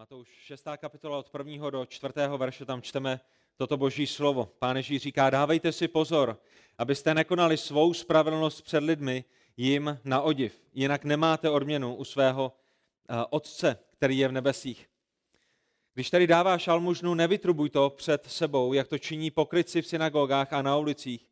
Matouš 6. kapitola od 1. do 4. verše, tam čteme toto boží slovo. Pán Ježíš říká, dávejte si pozor, abyste nekonali svou spravedlnost před lidmi jim na odiv. Jinak nemáte odměnu u svého uh, Otce, který je v nebesích. Když tedy dáváš almužnu, nevytrubuj to před sebou, jak to činí pokryci v synagogách a na ulicích,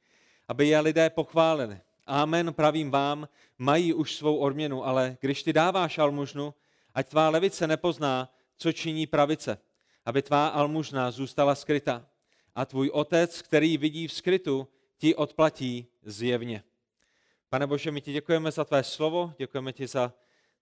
aby je lidé pochválili. Amen, pravím vám, mají už svou odměnu, ale když ty dáváš almužnu, ať tvá levice nepozná, co činí pravice, aby tvá almužna zůstala skrytá. A tvůj otec, který vidí v skrytu, ti odplatí zjevně. Pane Bože, my ti děkujeme za tvé slovo, děkujeme ti za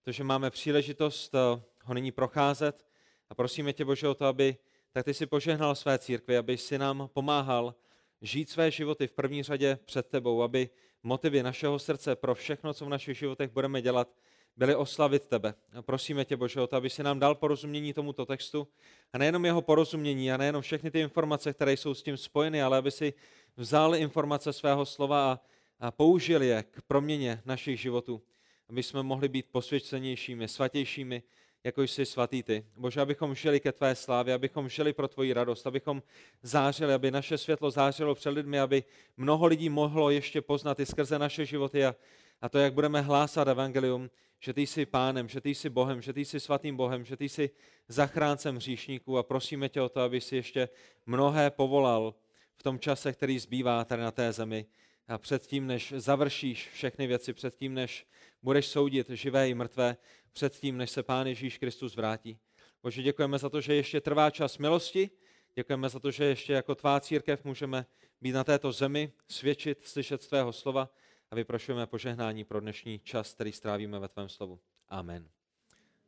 to, že máme příležitost eh, ho nyní procházet a prosíme tě, Bože, o to, aby tak ty si požehnal své církvi, aby si nám pomáhal žít své životy v první řadě před tebou, aby motivy našeho srdce pro všechno, co v našich životech budeme dělat, byly oslavit tebe. A prosíme tě, Bože, o to, aby si nám dal porozumění tomuto textu a nejenom jeho porozumění a nejenom všechny ty informace, které jsou s tím spojeny, ale aby si vzal informace svého slova a, a použil je k proměně našich životů, aby jsme mohli být posvědčenějšími, svatějšími, jako jsi svatý ty. Bože, abychom žili ke tvé slávě, abychom žili pro tvoji radost, abychom zářili, aby naše světlo zářilo před lidmi, aby mnoho lidí mohlo ještě poznat i skrze naše životy a, a to, jak budeme hlásat evangelium, že ty jsi pánem, že ty jsi Bohem, že ty jsi svatým Bohem, že ty jsi zachráncem hříšníků a prosíme tě o to, aby si ještě mnohé povolal v tom čase, který zbývá tady na té zemi. A předtím, než završíš všechny věci, předtím, než budeš soudit živé i mrtvé, předtím, než se Pán Ježíš Kristus vrátí. Bože, děkujeme za to, že ještě trvá čas milosti, děkujeme za to, že ještě jako tvá církev můžeme být na této zemi, svědčit, slyšet tvého slova a vyprošujeme požehnání pro dnešní čas, který strávíme ve tvém slovu. Amen.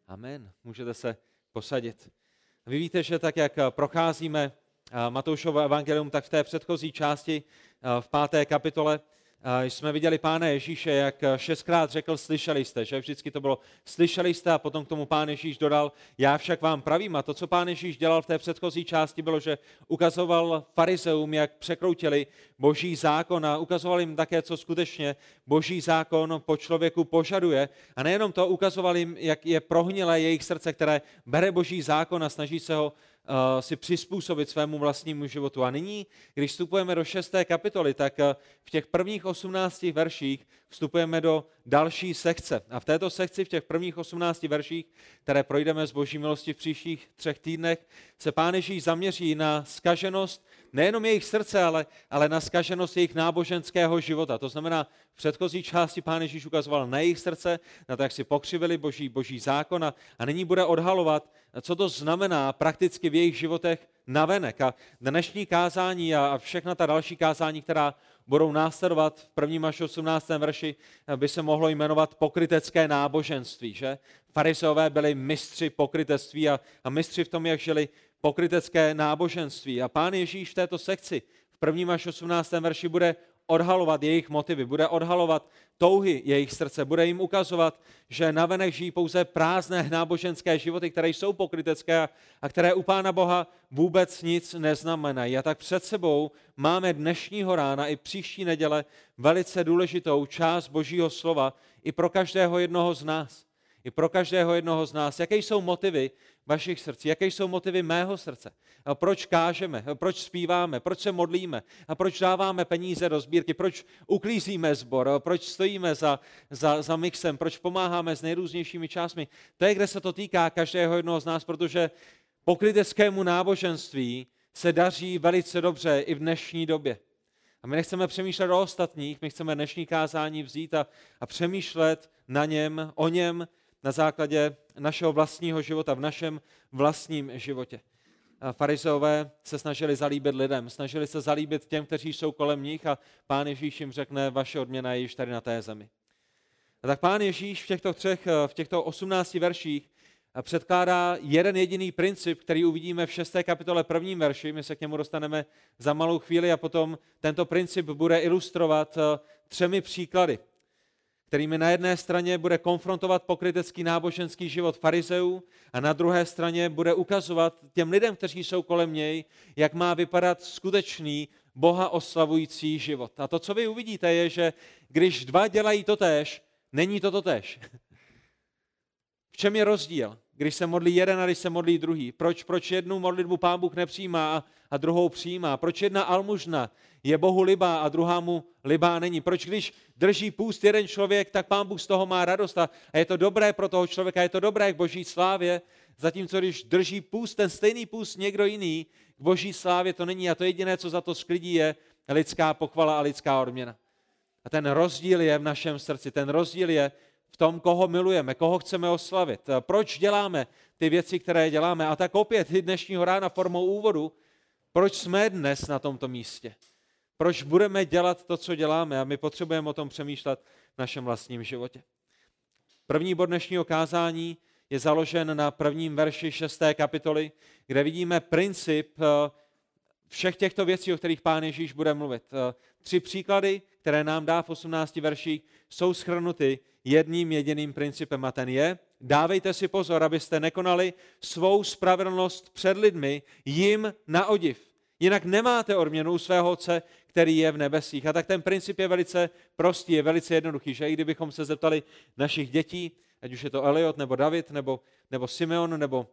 Amen. Můžete se posadit. Vy víte, že tak, jak procházíme Matoušovo evangelium, tak v té předchozí části, v páté kapitole, jsme viděli Pána Ježíše, jak šestkrát řekl, slyšeli jste, že vždycky to bylo, slyšeli jste a potom k tomu Pán Ježíš dodal, já však vám pravím. A to, co Pán Ježíš dělal v té předchozí části, bylo, že ukazoval farizeum, jak překroutili boží zákon a ukazoval jim také, co skutečně boží zákon po člověku požaduje. A nejenom to, ukazoval jim, jak je prohnilé jejich srdce, které bere boží zákon a snaží se ho si přizpůsobit svému vlastnímu životu. A nyní, když vstupujeme do šesté kapitoly, tak uh, v těch prvních 18 verších vstupujeme do další sekce. A v této sekci, v těch prvních 18 verších, které projdeme z boží milosti v příštích třech týdnech, se Pán Ježíš zaměří na skaženost nejenom jejich srdce, ale, ale na skaženost jejich náboženského života. To znamená, v předchozí části Pán Ježíš ukazoval na jejich srdce, na to, jak si pokřivili boží, boží zákon a, a nyní bude odhalovat, co to znamená prakticky v jejich životech navenek. A dnešní kázání a všechna ta další kázání, která budou následovat v prvním až 18. verši, by se mohlo jmenovat pokrytecké náboženství. Že? Farizeové byli mistři pokrytectví a, a mistři v tom, jak žili pokrytecké náboženství. A pán Ježíš v této sekci v prvním až 18. verši bude odhalovat jejich motivy, bude odhalovat touhy jejich srdce, bude jim ukazovat, že navenek žijí pouze prázdné náboženské životy, které jsou pokrytecké a které u Pána Boha vůbec nic neznamenají. A tak před sebou máme dnešního rána i příští neděle velice důležitou část Božího slova i pro každého jednoho z nás. I pro každého jednoho z nás. Jaké jsou motivy vašich srdcí? Jaké jsou motivy mého srdce? A proč kážeme? A proč zpíváme? Proč se modlíme? A proč dáváme peníze do sbírky? Proč uklízíme zbor? Proč stojíme za, za, za mixem? Proč pomáháme s nejrůznějšími částmi? To je, kde se to týká každého jednoho z nás, protože pokryteckému náboženství se daří velice dobře i v dnešní době. A my nechceme přemýšlet o ostatních, my chceme dnešní kázání vzít a, a přemýšlet na něm, o něm na základě našeho vlastního života, v našem vlastním životě. Farizeové se snažili zalíbit lidem, snažili se zalíbit těm, kteří jsou kolem nich a pán Ježíš jim řekne, vaše odměna je již tady na té zemi. A tak pán Ježíš v těchto třech, v těchto 18 verších předkládá jeden jediný princip, který uvidíme v 6. kapitole prvním verši. My se k němu dostaneme za malou chvíli a potom tento princip bude ilustrovat eh, třemi příklady kterými na jedné straně bude konfrontovat pokrytecký náboženský život farizeů a na druhé straně bude ukazovat těm lidem, kteří jsou kolem něj, jak má vypadat skutečný Boha oslavující život. A to, co vy uvidíte, je, že když dva dělají to tež, není to to tež. V čem je rozdíl? Když se modlí jeden a když se modlí druhý? Proč, proč jednu modlitbu pán Bůh nepřijímá a, druhou přijímá? Proč jedna almužna je Bohu libá a druhá mu libá není? Proč když drží půst jeden člověk, tak pán Bůh z toho má radost a je to dobré pro toho člověka, je to dobré k boží slávě, zatímco když drží půst, ten stejný půst někdo jiný, k boží slávě to není a to jediné, co za to sklidí, je lidská pochvala a lidská odměna. A ten rozdíl je v našem srdci, ten rozdíl je v tom, koho milujeme, koho chceme oslavit, proč děláme ty věci, které děláme. A tak opět dnešního rána formou úvodu, proč jsme dnes na tomto místě. Proč budeme dělat to, co děláme a my potřebujeme o tom přemýšlet v našem vlastním životě. První bod dnešního kázání je založen na prvním verši šesté kapitoly, kde vidíme princip eh, všech těchto věcí, o kterých pán Ježíš bude mluvit. Eh, tři příklady, které nám dá v 18 verších, jsou schrnuty jedním jediným principem a ten je, dávejte si pozor, abyste nekonali svou spravedlnost před lidmi jim na odiv. Jinak nemáte odměnu svého otce, který je v nebesích. A tak ten princip je velice prostý, je velice jednoduchý, že i kdybychom se zeptali našich dětí, ať už je to Eliot, nebo David, nebo, nebo Simeon, nebo,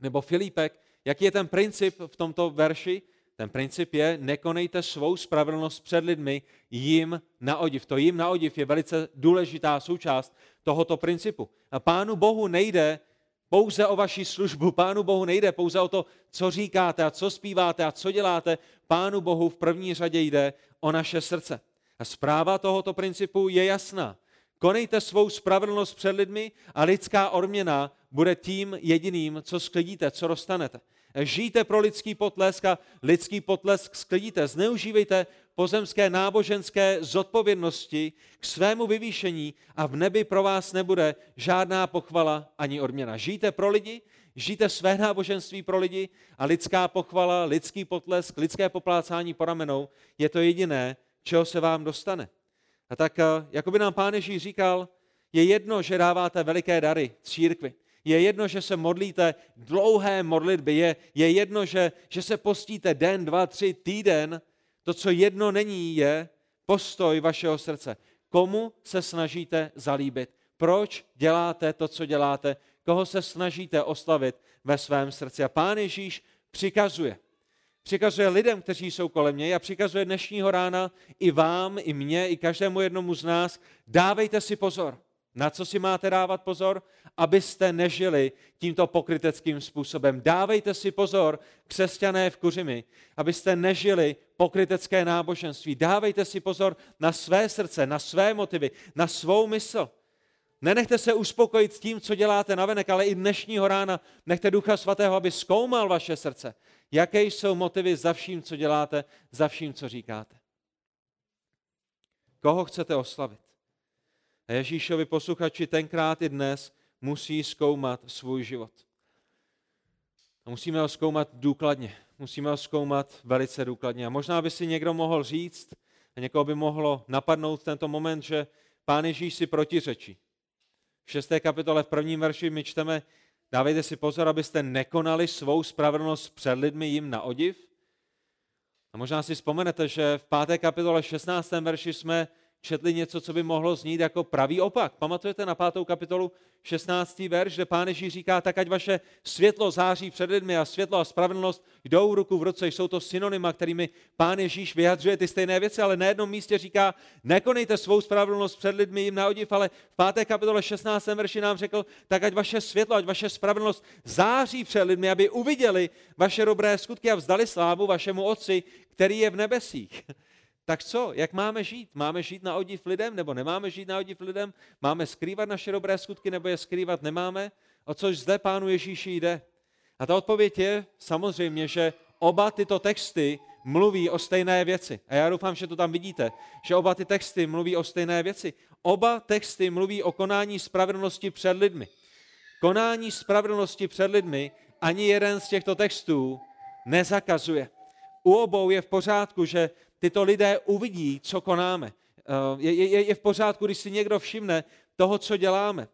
nebo Filipek, jaký je ten princip v tomto verši, ten princip je, nekonejte svou spravedlnost před lidmi jim na odiv. To jim na odiv je velice důležitá součást tohoto principu. A Pánu Bohu nejde pouze o vaši službu, Pánu Bohu nejde pouze o to, co říkáte a co zpíváte a co děláte. Pánu Bohu v první řadě jde o naše srdce. A zpráva tohoto principu je jasná. Konejte svou spravedlnost před lidmi a lidská odměna bude tím jediným, co sklidíte, co dostanete. Žijte pro lidský potlesk a lidský potlesk sklidíte. Zneužívejte pozemské náboženské zodpovědnosti k svému vyvýšení a v nebi pro vás nebude žádná pochvala ani odměna. Žijte pro lidi, žijte své náboženství pro lidi a lidská pochvala, lidský potlesk, lidské poplácání po ramenou je to jediné, čeho se vám dostane. A tak, eh, jako by nám pán Ježíš říkal, je jedno, že dáváte veliké dary církvi. Je jedno, že se modlíte dlouhé modlitby. Je, je jedno, že, že se postíte den, dva, tři, týden. To, co jedno není, je postoj vašeho srdce. Komu se snažíte zalíbit? Proč děláte to, co děláte? Koho se snažíte oslavit ve svém srdci? A pán Ježíš přikazuje. Přikazuje lidem, kteří jsou kolem něj a přikazuje dnešního rána i vám, i mně, i každému jednomu z nás, dávejte si pozor. Na co si máte dávat pozor? Abyste nežili tímto pokryteckým způsobem. Dávejte si pozor, křesťané v Kuřimi, abyste nežili pokrytecké náboženství. Dávejte si pozor na své srdce, na své motivy, na svou mysl. Nenechte se uspokojit s tím, co děláte navenek, ale i dnešního rána nechte Ducha Svatého, aby zkoumal vaše srdce. Jaké jsou motivy za vším, co děláte, za vším, co říkáte. Koho chcete oslavit? A Ježíšovi posluchači tenkrát i dnes musí zkoumat svůj život. A musíme ho zkoumat důkladně. Musíme ho zkoumat velice důkladně. A možná by si někdo mohl říct, a někoho by mohlo napadnout v tento moment, že Pán Ježíš si protiřečí. V šesté kapitole v prvním verši my čteme, dávejte si pozor, abyste nekonali svou spravedlnost před lidmi jim na odiv. A možná si vzpomenete, že v páté kapitole 16. verši jsme četli něco, co by mohlo znít jako pravý opak. Pamatujete na pátou kapitolu 16. verš, kde pán Ježíš říká, tak ať vaše světlo září před lidmi a světlo a spravedlnost jdou ruku v ruce. Jsou to synonyma, kterými pán Ježíš vyjadřuje ty stejné věci, ale na jednom místě říká, nekonejte svou spravedlnost před lidmi jim na odiv, ale v páté kapitole 16. verši nám řekl, tak ať vaše světlo, ať vaše spravedlnost září před lidmi, aby uviděli vaše dobré skutky a vzdali slávu vašemu Otci, který je v nebesích. Tak co, jak máme žít? Máme žít na odiv lidem, nebo nemáme žít na odiv lidem? Máme skrývat naše dobré skutky, nebo je skrývat nemáme? O což zde pánu Ježíši jde? A ta odpověď je samozřejmě, že oba tyto texty mluví o stejné věci. A já doufám, že to tam vidíte, že oba ty texty mluví o stejné věci. Oba texty mluví o konání spravedlnosti před lidmi. Konání spravedlnosti před lidmi ani jeden z těchto textů nezakazuje. U obou je v pořádku, že tyto lidé uvidí, co konáme. Eh, je, je, je v pořádku, když si někdo všimne toho, co děláme.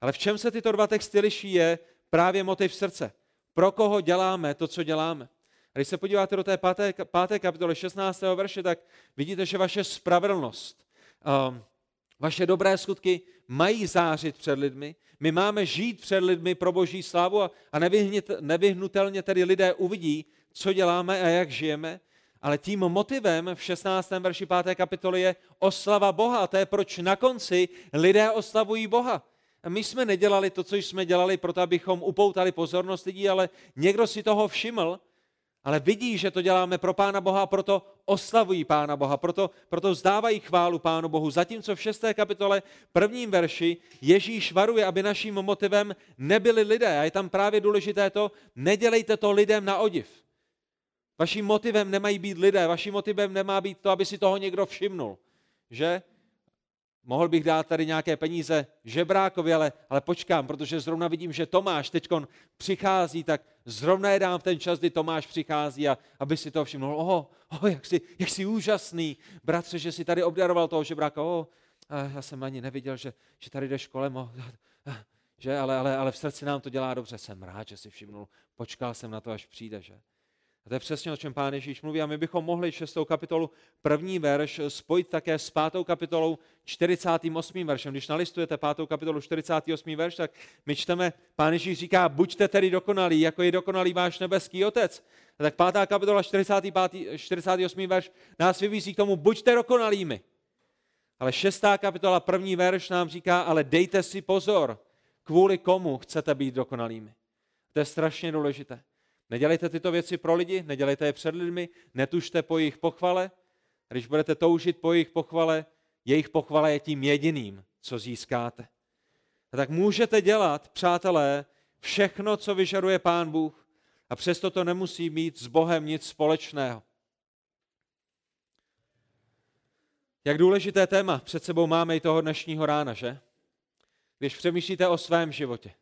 Ale v čem se tyto dva texty liší, je právě motiv srdce. Pro koho děláme to, co děláme. A když se podíváte do té páté, páté kapitoly 16. verše, tak vidíte, že vaše spravedlnost, um, Vaše dobré skutky mají zářit před lidmi. My máme žít před lidmi pro boží slávu a, a nevyhnutelně tedy lidé uvidí, co děláme a jak žijeme. Ale tím motivem v 16. verši 5. kapitoly je oslava Boha. To je proč na konci lidé oslavují Boha. A my jsme nedělali to, co jsme dělali, proto abychom upoutali pozornost lidí, ale někdo si toho všiml, ale vidí, že to děláme pro Pána Boha proto oslavují Pána Boha, proto, proto vzdávají chválu Pánu Bohu. Zatímco v 6. kapitole prvním verši Ježíš varuje, aby naším motivem nebyli lidé. A je tam právě důležité to, nedělejte to lidem na odiv. Vaším motivem nemají být lidé, vaším motivem nemá být to, aby si toho někdo všimnul. Že? Mohl bych dát tady nějaké peníze žebrákovi, ale, ale počkám, protože zrovna vidím, že Tomáš teď přichází, tak zrovna je dám v ten čas, kdy Tomáš přichází a aby si to všiml. Oho, oho jak, jsi, jak jsi úžasný, bratře, že jsi tady obdaroval toho žebráka. Oho, já jsem ani neviděl, že, že tady jdeš kolem. Oh, že? Ale, ale, ale v srdci nám to dělá dobře. Jsem rád, že si všimnul. Počkal jsem na to, až přijde. Že? A to je přesně, o čem Pán Ježíš mluví. A my bychom mohli 6. kapitolu, první verš, spojit také s 5. kapitolou 48. veršem. Když nalistujete 5. kapitolu 48. verš, tak my čteme, Pán Ježíš říká, buďte tedy dokonalí, jako je dokonalý váš nebeský otec. A tak 5. kapitola 45. 48. verš nás vyvízí k tomu, buďte dokonalými. Ale 6. kapitola, první verš nám říká, ale dejte si pozor, kvůli komu chcete být dokonalými. To je strašně důležité. Nedělejte tyto věci pro lidi, nedělejte je před lidmi, netužte po jejich pochvale. Když budete toužit po jejich pochvale, jejich pochvala je tím jediným, co získáte. A tak můžete dělat, přátelé, všechno, co vyžaduje Pán Bůh, a přesto to nemusí mít s Bohem nic společného. Jak důležité téma před sebou máme i toho dnešního rána, že? Když přemýšlíte o svém životě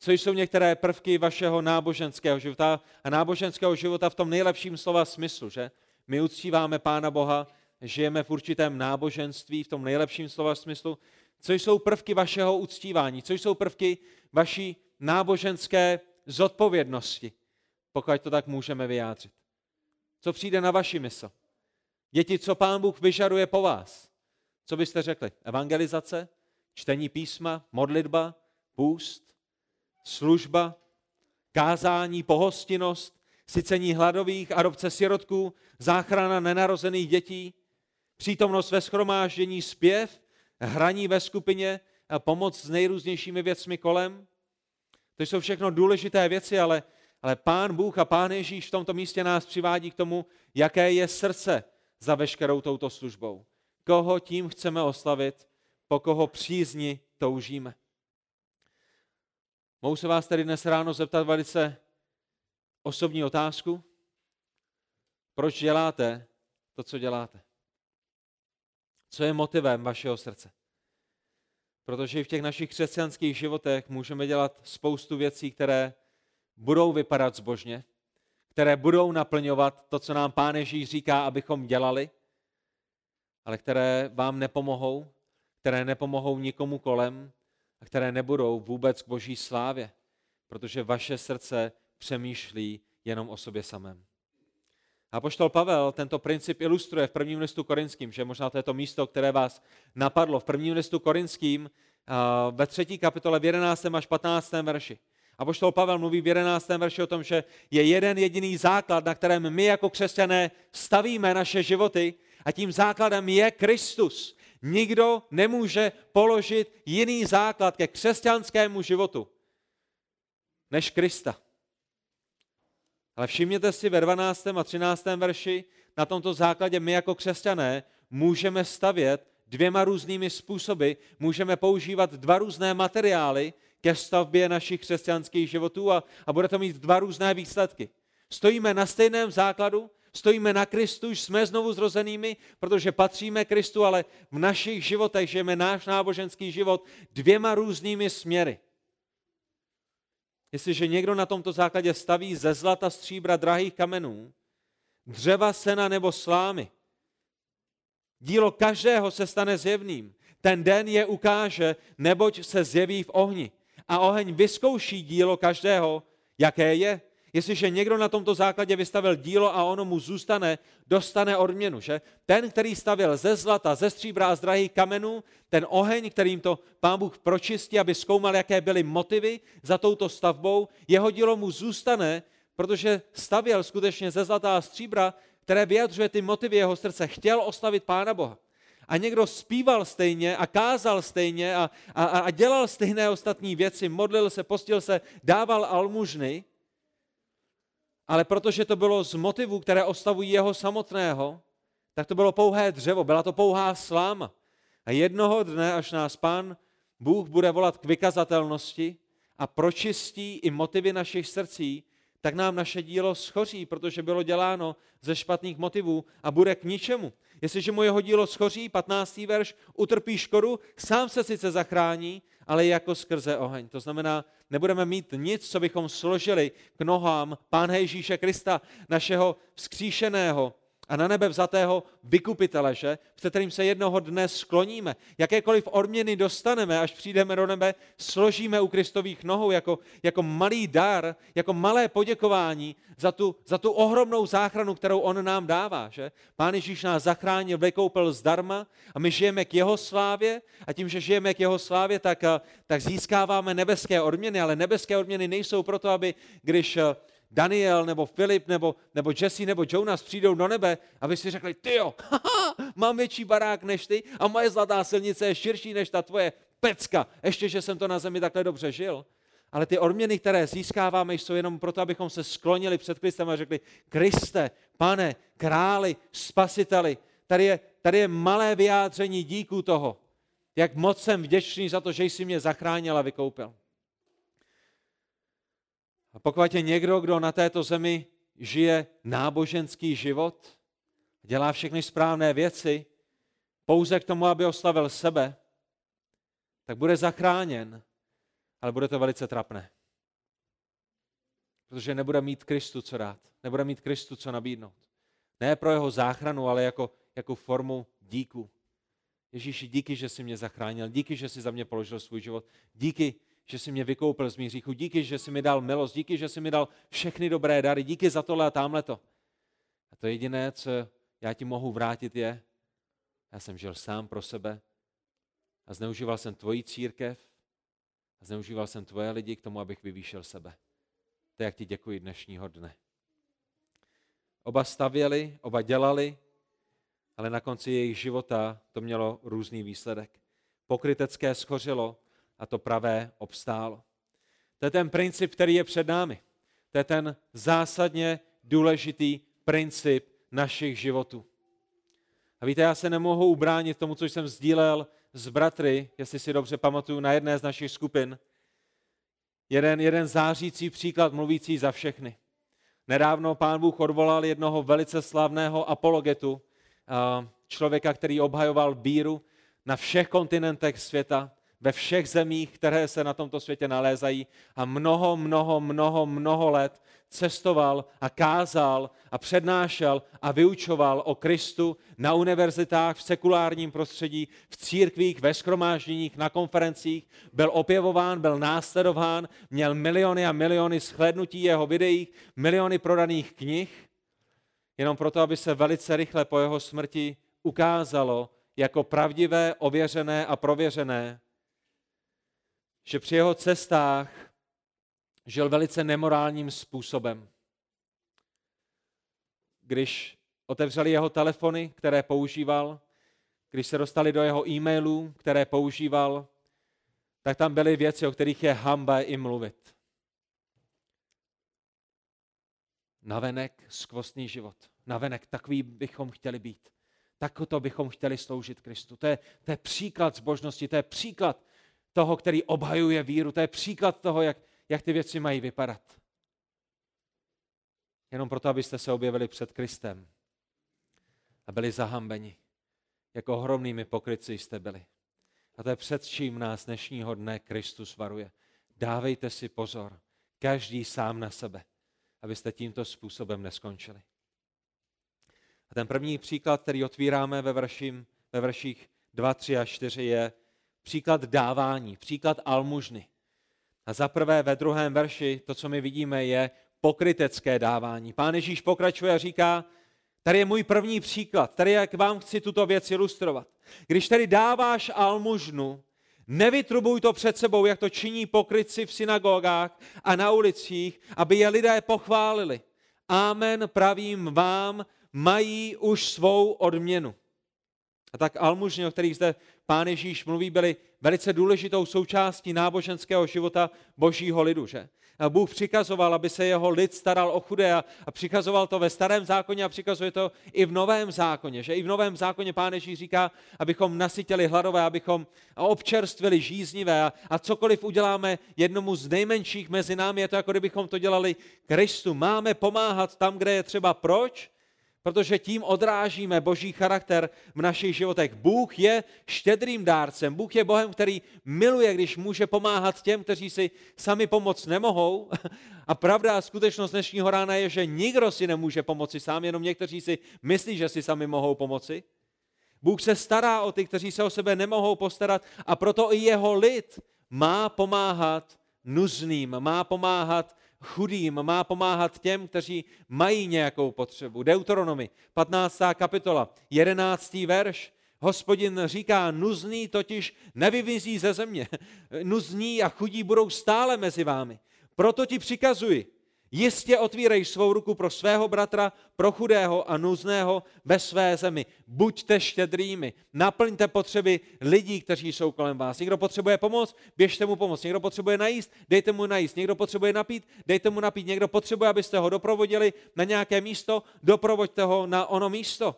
co jsou některé prvky vašeho náboženského života a náboženského života v tom nejlepším slova smyslu, že? My uctíváme Pána Boha, žijeme v určitém náboženství, v tom nejlepším slova smyslu. Co jsou prvky vašeho uctívání? Co jsou prvky vaší náboženské zodpovědnosti, pokud to tak můžeme vyjádřit? Co přijde na vaši mysl? Děti, co Pán Bůh vyžaduje po vás? Co byste řekli? Evangelizace? Čtení písma? Modlitba? Půst? Služba, kázání, pohostinnost, sycení hladových, adopce sirotků, záchrana nenarozených dětí, přítomnost ve schromáždění, zpěv, hraní ve skupině, a pomoc s nejrůznějšími věcmi kolem. To jsou všechno důležité věci, ale, ale Pán Bůh a Pán Ježíš v tomto místě nás přivádí k tomu, jaké je srdce za veškerou touto službou. Koho tím chceme oslavit, po koho přízni toužíme. Mohu se vás tedy dnes ráno zeptat velice osobní otázku? Proč děláte to, co děláte? Co je motivem vašeho srdce? Protože i v těch našich křesťanských životech můžeme dělat spoustu věcí, které budou vypadat zbožně, které budou naplňovat to, co nám Pán Ježíš říká, abychom dělali, ale které vám nepomohou, které nepomohou nikomu kolem, a které nebudou vůbec k boží slávě, protože vaše srdce přemýšlí jenom o sobě samém. A poštol Pavel tento princip ilustruje v prvním listu korinským, že možná to je to místo, které vás napadlo. V prvním listu korinským ve třetí kapitole v 11. až 15. verši. A poštol Pavel mluví v 11. verši o tom, že je jeden jediný základ, na kterém my jako křesťané stavíme naše životy a tím základem je Kristus. Nikdo nemůže položit jiný základ ke křesťanskému životu než Krista. Ale všimněte si ve 12. a 13. verši, na tomto základě my jako křesťané můžeme stavět dvěma různými způsoby, můžeme používat dva různé materiály ke stavbě našich křesťanských životů a, a bude to mít dva různé výsledky. Stojíme na stejném základu, Stojíme na Kristu, jsme znovu zrozenými, protože patříme Kristu, ale v našich životech žijeme náš náboženský život dvěma různými směry. Jestliže někdo na tomto základě staví ze zlata, stříbra, drahých kamenů, dřeva, sena nebo slámy, dílo každého se stane zjevným. Ten den je ukáže, neboť se zjeví v ohni. A oheň vyzkouší dílo každého, jaké je. Jestliže někdo na tomto základě vystavil dílo a ono mu zůstane, dostane odměnu. Že? Ten, který stavil ze zlata, ze stříbra a z drahých kamenů, ten oheň, kterým to pán Bůh pročistí, aby zkoumal, jaké byly motivy za touto stavbou, jeho dílo mu zůstane, protože stavěl skutečně ze zlata a stříbra, které vyjadřuje ty motivy jeho srdce. Chtěl oslavit Pána Boha. A někdo zpíval stejně a kázal stejně a, a, a dělal stejné ostatní věci, modlil se, postil se, dával almužny, ale protože to bylo z motivů, které ostavují jeho samotného, tak to bylo pouhé dřevo, byla to pouhá sláma. A jednoho dne, až nás pán Bůh bude volat k vykazatelnosti a pročistí i motivy našich srdcí, tak nám naše dílo schoří, protože bylo děláno ze špatných motivů a bude k ničemu. Jestliže mu jeho dílo schoří, 15. verš, utrpí škodu, sám se sice zachrání, ale jako skrze oheň. To znamená, nebudeme mít nic, co bychom složili k nohám Pána Ježíše Krista, našeho vzkříšeného, a na nebe vzatého vykupitele, že? před kterým se jednoho dne skloníme. Jakékoliv odměny dostaneme, až přijdeme do nebe, složíme u Kristových nohou jako, jako malý dar, jako malé poděkování za tu, za tu ohromnou záchranu, kterou on nám dává. Že? Pán Ježíš nás zachránil, vykoupil zdarma a my žijeme k jeho slávě a tím, že žijeme k jeho slávě, tak, tak získáváme nebeské odměny, ale nebeské odměny nejsou proto, aby když Daniel nebo Filip nebo, nebo Jesse nebo Jonas přijdou do nebe a vy si řekli, ty jo, mám větší barák než ty a moje zlatá silnice je širší než ta tvoje pecka, ještě, že jsem to na zemi takhle dobře žil. Ale ty odměny, které získáváme, jsou jenom proto, abychom se sklonili před Kristem a řekli, Kriste, pane, králi, spasiteli, tady je, tady je malé vyjádření díku toho, jak moc jsem vděčný za to, že jsi mě zachránil a vykoupil. A pokud je někdo, kdo na této zemi žije náboženský život, dělá všechny správné věci, pouze k tomu, aby oslavil sebe, tak bude zachráněn, ale bude to velice trapné. Protože nebude mít Kristu co dát, nebude mít Kristu co nabídnout. Ne pro jeho záchranu, ale jako, jako formu díku. Ježíši, díky, že jsi mě zachránil, díky, že jsi za mě položil svůj život, díky, že jsi mě vykoupil z mých hříchů, díky, že jsi mi dal milost, díky, že jsi mi dal všechny dobré dary, díky za tohle a tamhle to. A to jediné, co já ti mohu vrátit, je, já jsem žil sám pro sebe a zneužíval jsem tvoji církev a zneužíval jsem tvoje lidi k tomu, abych vyvýšil sebe. To jak ti děkuji dnešního dne. Oba stavěli, oba dělali, ale na konci jejich života to mělo různý výsledek. Pokrytecké schořilo, a to pravé obstálo. To je ten princip, který je před námi. To je ten zásadně důležitý princip našich životů. A víte, já se nemohu ubránit tomu, co jsem sdílel s bratry, jestli si dobře pamatuju, na jedné z našich skupin. Jeden, jeden zářící příklad mluvící za všechny. Nedávno pán Bůh odvolal jednoho velice slavného apologetu, člověka, který obhajoval víru na všech kontinentech světa, ve všech zemích, které se na tomto světě nalézají a mnoho, mnoho, mnoho, mnoho let cestoval a kázal a přednášel a vyučoval o Kristu na univerzitách, v sekulárním prostředí, v církvích, ve schromážděních, na konferencích, byl opěvován, byl následován, měl miliony a miliony shlédnutí jeho videí, miliony prodaných knih, jenom proto, aby se velice rychle po jeho smrti ukázalo jako pravdivé, ověřené a prověřené, že při jeho cestách žil velice nemorálním způsobem. Když otevřeli jeho telefony, které používal, když se dostali do jeho e-mailů, které používal, tak tam byly věci, o kterých je hamba i mluvit. Navenek skvostný život. Navenek takový bychom chtěli být. Tak to bychom chtěli sloužit Kristu. To je, to je příklad zbožnosti, to je příklad toho, který obhajuje víru. To je příklad toho, jak, jak ty věci mají vypadat. Jenom proto, abyste se objevili před Kristem a byli zahambeni. Jako ohromnými pokryci jste byli. A to je před čím nás dnešního dne Kristus varuje. Dávejte si pozor, každý sám na sebe, abyste tímto způsobem neskončili. A ten první příklad, který otvíráme ve, verším, ve verších 2, 3 a 4 je příklad dávání, příklad almužny. A za prvé ve druhém verši to, co my vidíme, je pokrytecké dávání. Pán Ježíš pokračuje a říká, tady je můj první příklad, tady jak vám chci tuto věc ilustrovat. Když tedy dáváš almužnu, nevytrubuj to před sebou, jak to činí pokrytci v synagogách a na ulicích, aby je lidé pochválili. Amen, pravím vám, mají už svou odměnu. A tak almužny, o kterých zde pán Ježíš mluví, byly velice důležitou součástí náboženského života božího lidu. Že? A Bůh přikazoval, aby se jeho lid staral o chudé a, a přikazoval to ve starém zákoně a přikazuje to i v novém zákoně. Že i v novém zákoně pán Ježíš říká, abychom nasytili hladové, abychom občerstvili žíznivé a, a cokoliv uděláme jednomu z nejmenších mezi námi, je to jako kdybychom to dělali Kristu. Máme pomáhat tam, kde je třeba. Proč? Protože tím odrážíme boží charakter v našich životech. Bůh je štědrým dárcem, Bůh je Bohem, který miluje, když může pomáhat těm, kteří si sami pomoct nemohou. A pravda a skutečnost dnešního rána je, že nikdo si nemůže pomoci sám, jenom někteří si myslí, že si sami mohou pomoci. Bůh se stará o ty, kteří se o sebe nemohou postarat a proto i jeho lid má pomáhat nuzným, má pomáhat chudým, má pomáhat těm, kteří mají nějakou potřebu. Deuteronomy, 15. kapitola, 11. verš. Hospodin říká, nuzný totiž nevyvizí ze země. Nuzní a chudí budou stále mezi vámi. Proto ti přikazuji, Jistě otvírej svou ruku pro svého bratra, pro chudého a nuzného ve své zemi. Buďte štědrými, naplňte potřeby lidí, kteří jsou kolem vás. Někdo potřebuje pomoc, běžte mu pomoct. Někdo potřebuje najíst, dejte mu najíst. Někdo potřebuje napít, dejte mu napít. Někdo potřebuje, abyste ho doprovodili na nějaké místo, doprovoďte ho na ono místo.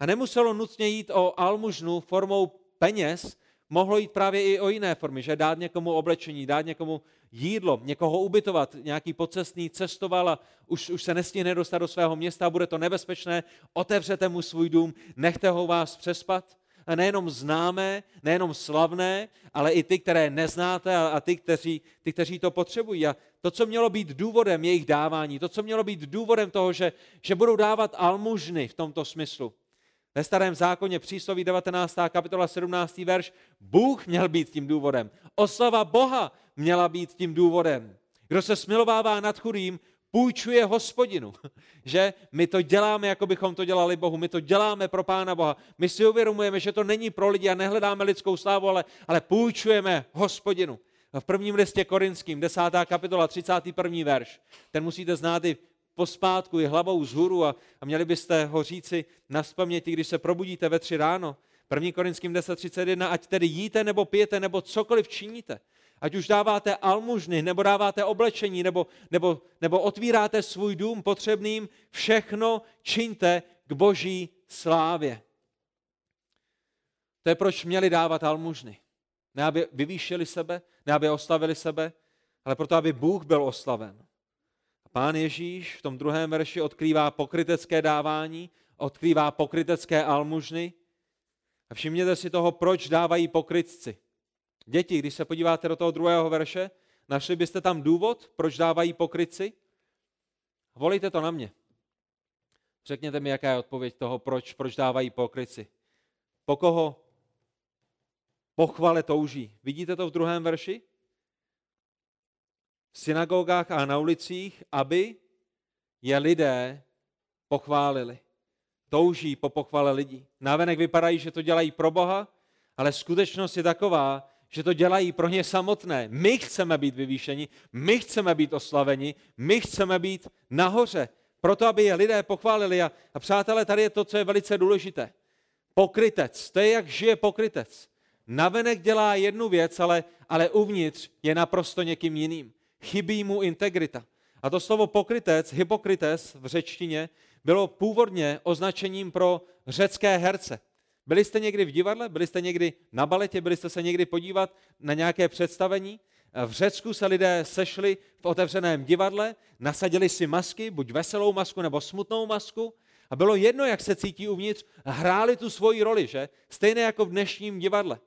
A nemuselo nutně jít o almužnu formou peněz, mohlo jít právě i o jiné formy, že dát někomu oblečení, dát někomu jídlo, někoho ubytovat, nějaký pocestný cestoval a už, už se nestihne dostat do svého města, bude to nebezpečné, otevřete mu svůj dům, nechte ho vás přespat. A nejenom známé, nejenom slavné, ale i ty, které neznáte a, a ty, kteří, ty, kteří to potřebují. A to, co mělo být důvodem jejich dávání, to, co mělo být důvodem toho, že, že budou dávat almužny v tomto smyslu, ve starém zákoně přísloví 19. kapitola 17. verš, Bůh měl být tím důvodem. Oslava Boha měla být tím důvodem. Kdo se smilovává nad chudým, půjčuje hospodinu. Že my to děláme, jako bychom to dělali Bohu. My to děláme pro Pána Boha. My si uvědomujeme, že to není pro lidi a nehledáme lidskou slávu, ale, ale půjčujeme hospodinu. V prvním listě korinským, 10. kapitola, 31. verš. Ten musíte znát i pospátku, i hlavou vzhůru a, a měli byste ho říci na spaměti, když se probudíte ve tři ráno. 1. Korinským 10.31, ať tedy jíte nebo pijete nebo cokoliv činíte, ať už dáváte almužny, nebo dáváte oblečení, nebo, nebo, nebo otvíráte svůj dům potřebným, všechno čiňte k boží slávě. To je proč měli dávat almužny. Ne, aby vyvýšili sebe, ne, aby oslavili sebe, ale proto, aby Bůh byl oslaven. Pán Ježíš v tom druhém verši odkrývá pokrytecké dávání, odkrývá pokrytecké almužny. A všimněte si toho, proč dávají pokrytci. Děti, když se podíváte do toho druhého verše, našli byste tam důvod, proč dávají pokrytci? Volejte to na mě. Řekněte mi, jaká je odpověď toho, proč, proč dávají pokryci. Po koho pochvale touží. Vidíte to v druhém verši? V synagogách a na ulicích, aby je lidé pochválili. Touží po pochvale lidí. Návenek vypadají, že to dělají pro Boha, ale skutečnost je taková, že to dělají pro ně samotné. My chceme být vyvýšeni, my chceme být oslaveni, my chceme být nahoře, proto aby je lidé pochválili. A, a přátelé, tady je to, co je velice důležité. Pokrytec, to je jak žije pokrytec. Navenek dělá jednu věc, ale, ale uvnitř je naprosto někým jiným chybí mu integrita. A to slovo pokrytec, hypokrites v řečtině, bylo původně označením pro řecké herce. Byli jste někdy v divadle, byli jste někdy na baletě, byli jste se někdy podívat na nějaké představení. V Řecku se lidé sešli v otevřeném divadle, nasadili si masky, buď veselou masku nebo smutnou masku, a bylo jedno, jak se cítí uvnitř, hráli tu svoji roli, že? Stejné jako v dnešním divadle.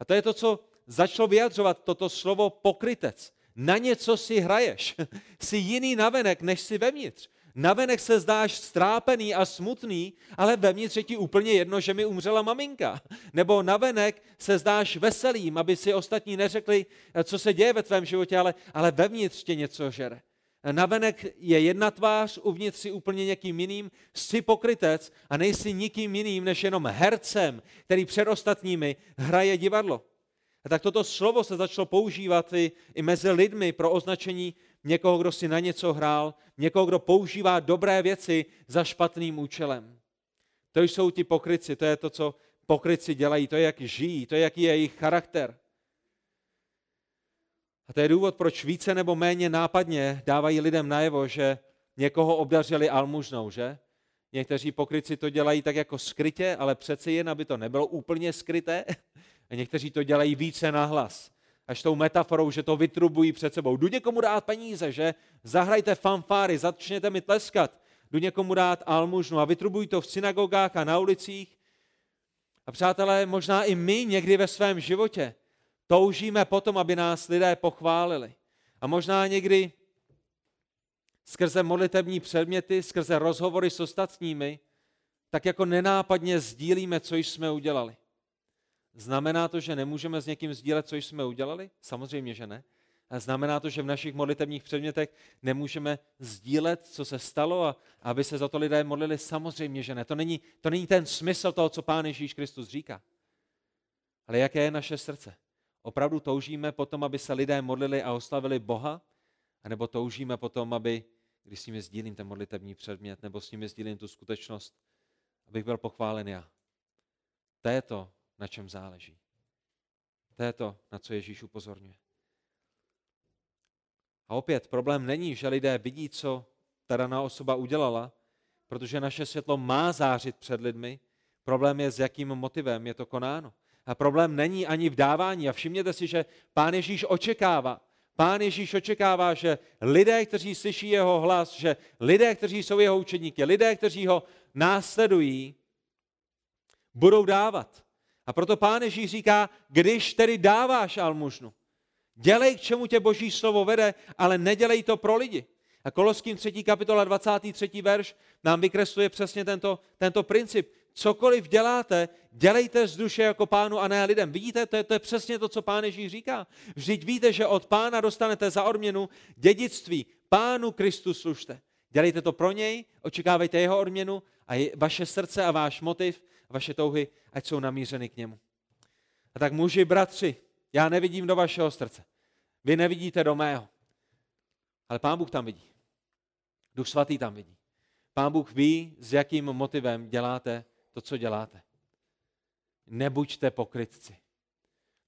A to je to, co začalo vyjadřovat toto slovo pokrytec na něco si hraješ. Jsi jiný navenek, než si vevnitř. Navenek se zdáš strápený a smutný, ale vevnitř je ti úplně jedno, že mi umřela maminka. Nebo navenek se zdáš veselým, aby si ostatní neřekli, co se děje ve tvém životě, ale, ale vevnitř tě něco žere. navenek je jedna tvář, uvnitř si úplně někým jiným, jsi pokrytec a nejsi nikým jiným, než jenom hercem, který před ostatními hraje divadlo. A tak toto slovo se začalo používat i, i mezi lidmi pro označení někoho, kdo si na něco hrál, někoho, kdo používá dobré věci za špatným účelem. To jsou ti pokryci, to je to, co pokryci dělají, to je, jak žijí, to je, jaký je jejich charakter. A to je důvod, proč více nebo méně nápadně dávají lidem najevo, že někoho obdařili almužnou, že? Někteří pokryci to dělají tak jako skrytě, ale přeci jen, aby to nebylo úplně skryté. A někteří to dělají více nahlas. Až tou metaforou, že to vytrubují před sebou. Jdu někomu dát peníze, že? Zahrajte fanfáry, začněte mi tleskat. Jdu někomu dát almužnu a vytrubují to v synagogách a na ulicích. A přátelé, možná i my někdy ve svém životě toužíme potom, aby nás lidé pochválili. A možná někdy skrze modlitební předměty, skrze rozhovory s ostatními, tak jako nenápadně sdílíme, co jsme udělali. Znamená to, že nemůžeme s někým sdílet, co jsme udělali? Samozřejmě, že ne. A znamená to, že v našich modlitebních předmětech nemůžeme sdílet, co se stalo a aby se za to lidé modlili? Samozřejmě, že ne. To není, to není ten smysl toho, co Pán Ježíš Kristus říká. Ale jaké je naše srdce? Opravdu toužíme potom, aby se lidé modlili a oslavili Boha? A nebo toužíme potom, aby, když s nimi sdílím ten modlitební předmět, nebo s nimi sdílím tu skutečnost, abych byl pochválen já. To je to, na čem záleží. To je to, na co Ježíš upozorňuje. A opět, problém není, že lidé vidí, co ta daná osoba udělala, protože naše světlo má zářit před lidmi. Problém je, s jakým motivem je to konáno. A problém není ani v dávání. A všimněte si, že pán Ježíš očekává, Pán Ježíš očekává, že lidé, kteří slyší jeho hlas, že lidé, kteří jsou jeho učeníky, lidé, kteří ho následují, budou dávat. A proto pán Ježíš říká, když tedy dáváš almužnu, dělej, k čemu tě boží slovo vede, ale nedělej to pro lidi. A Koloským 3. kapitola 23. verš nám vykresluje přesně tento, tento princip cokoliv děláte, dělejte z duše jako pánu a ne lidem. Vidíte, to je, to je přesně to, co pán Ježíš říká. Vždyť víte, že od pána dostanete za odměnu dědictví. Pánu Kristu služte. Dělejte to pro něj, očekávejte jeho odměnu a je, vaše srdce a váš motiv, vaše touhy, ať jsou namířeny k němu. A tak muži, bratři, já nevidím do vašeho srdce. Vy nevidíte do mého. Ale pán Bůh tam vidí. Duch svatý tam vidí. Pán Bůh ví, s jakým motivem děláte to, co děláte. Nebuďte pokrytci.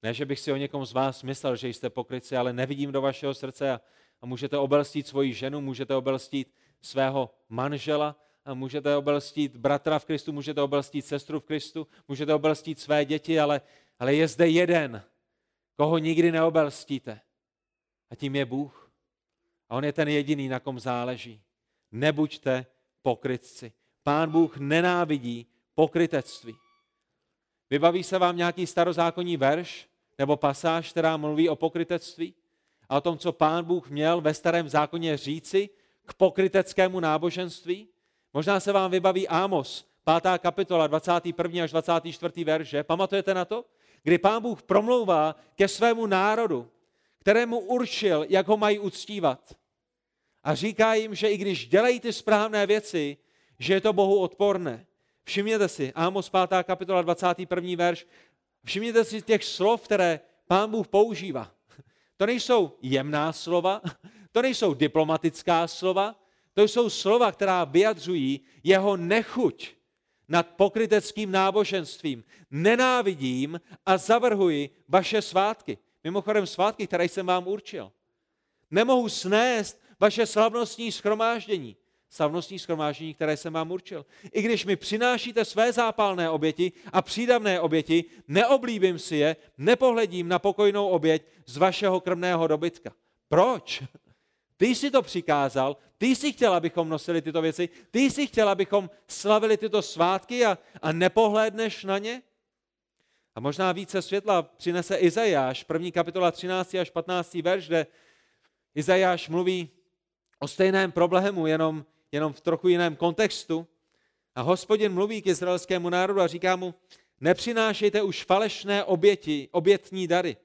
Ne, že bych si o někom z vás myslel, že jste pokrytci, ale nevidím do vašeho srdce a, a můžete obelstít svoji ženu, můžete obelstít svého manžela, můžete obelstít bratra v Kristu, můžete obelstít sestru v Kristu, můžete obelstít své děti, ale, ale je zde jeden, koho nikdy neobelstíte. A tím je Bůh. A on je ten jediný, na kom záleží. Nebuďte pokrytci. Pán Bůh nenávidí pokrytectví. Vybaví se vám nějaký starozákonní verš nebo pasáž, která mluví o pokrytectví a o tom, co pán Bůh měl ve starém zákoně říci k pokryteckému náboženství? Možná se vám vybaví Ámos, 5. kapitola, 21. až 24. verš, že? Pamatujete na to? Kdy pán Bůh promlouvá ke svému národu, kterému určil, jak ho mají uctívat. A říká jim, že i když dělají ty správné věci, že je to Bohu odporné. Všimněte si, Amos 5. kapitola 21. verš, všimněte si těch slov, které pán Bůh používá. To nejsou jemná slova, to nejsou diplomatická slova, to jsou slova, která vyjadřují jeho nechuť nad pokryteckým náboženstvím. Nenávidím a zavrhuji vaše svátky. Mimochodem svátky, které jsem vám určil. Nemohu snést vaše slavnostní schromáždění slavnostní schromáždění, které jsem vám určil. I když mi přinášíte své zápalné oběti a přídavné oběti, neoblíbím si je, nepohledím na pokojnou oběť z vašeho krmného dobytka. Proč? Ty jsi to přikázal, ty jsi chtěl, abychom nosili tyto věci, ty jsi chtěl, abychom slavili tyto svátky a, a nepohlédneš na ně? A možná více světla přinese Izajáš, první kapitola 13. až 15. verš, kde Izajáš mluví o stejném problému, jenom jenom v trochu jiném kontextu. A hospodin mluví k izraelskému národu a říká mu, nepřinášejte už falešné oběti, obětní dary.